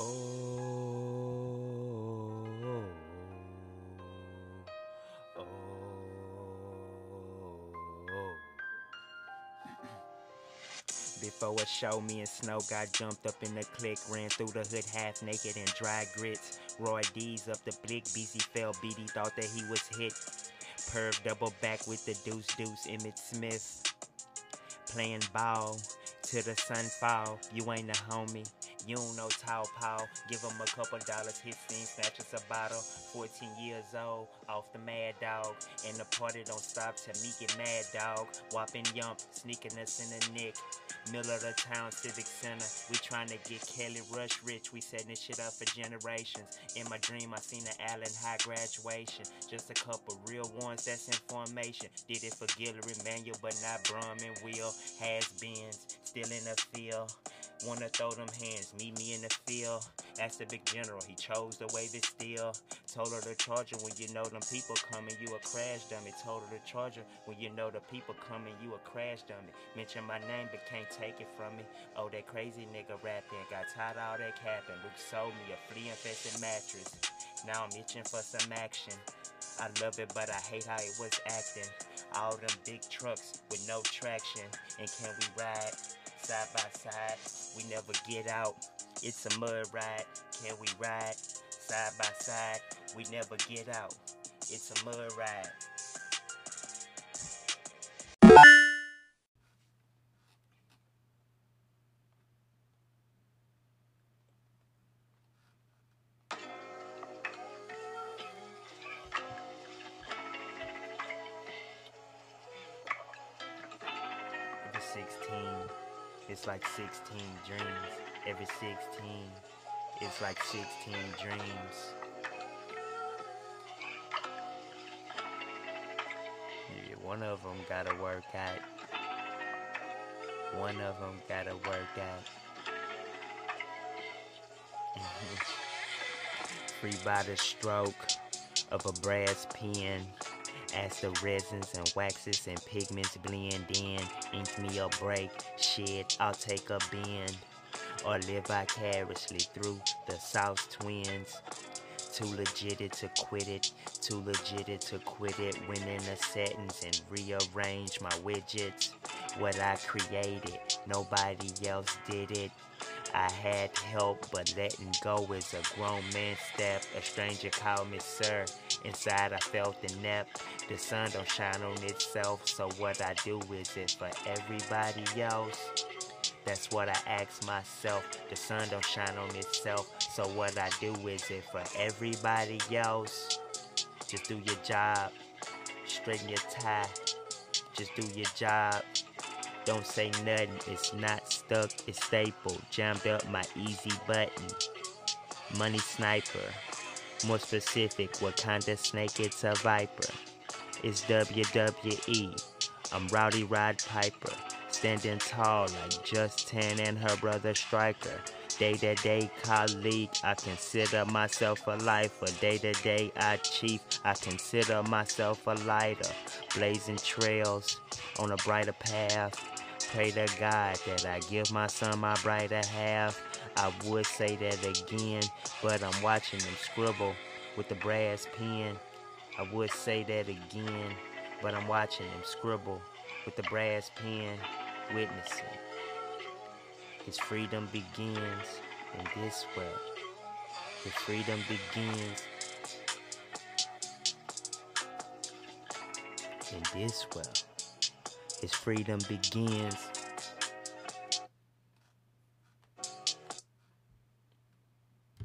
Oh, oh, oh. Before a show, me and Snow got jumped up in the click, ran through the hood half naked and dry grits. Roy D's up the blick, BZ fell he thought that he was hit. Perv double back with the deuce deuce, Emmitt Smith. Playing ball till the sun fall. You ain't a homie. You don't know Tao Paul. Give him a couple dollars, his scene, snatch us a bottle. 14 years old, off the mad dog. And the party don't stop till me get mad dog. Whopping yump, sneaking us in the nick. Middle of the town, Civic Center. We trying to get Kelly Rush rich. We setting this shit up for generations. In my dream, I seen the Allen High graduation. Just a couple real ones that's in formation. Did it for Guillory Manual, but not Brum and Will. Has beens, still in the field. Wanna throw them hands, meet me in the field. Asked the big general, he chose to wave it still. Told her to charge her when you know them people coming, you a crash dummy. Told her to charge her when you know the people coming, you a crash dummy. Mention my name, but can't take it from me. Oh, that crazy nigga rapping, got tired of all that capping. Luke sold me a flea infested mattress. Now I'm itching for some action. I love it, but I hate how it was acting. All them big trucks with no traction. And can we ride side by side? We never get out. It's a mud ride. Can we ride side by side? We never get out. It's a mud ride. 16, it's like 16 dreams. Every 16, it's like 16 dreams. Yeah, one of them gotta work out. One of them gotta work out. Free by the stroke of a brass pen. As the resins and waxes and pigments blend in, ink me a break, shit, I'll take a bend. Or live vicariously through the South Twins. Too legit to quit it, too legit to quit it. Went in the settings and rearrange my widgets. What I created, nobody else did it. I had help, but letting go is a grown man step. A stranger called me sir. Inside I felt the nap. The sun don't shine on itself, so what I do is it for everybody else. That's what I ask myself. The sun don't shine on itself, so what I do is it for everybody else. Just do your job, straighten your tie. Just do your job. Don't say nothing, it's not stuck, stapled. Jammed up my easy button. Money sniper. More specific, what kind of snake? It's a viper. It's WWE. I'm Rowdy Rod Piper. Standing tall like Justin and her brother Striker. Day to day colleague, I consider myself a lifer. Day to day I chief, I consider myself a lighter. Blazing trails on a brighter path. Pray to God that I give my son my brighter half. I would say that again, but I'm watching him scribble with the brass pen. I would say that again, but I'm watching him scribble with the brass pen, witnessing. His freedom begins in this world. His freedom begins in this world. His freedom begins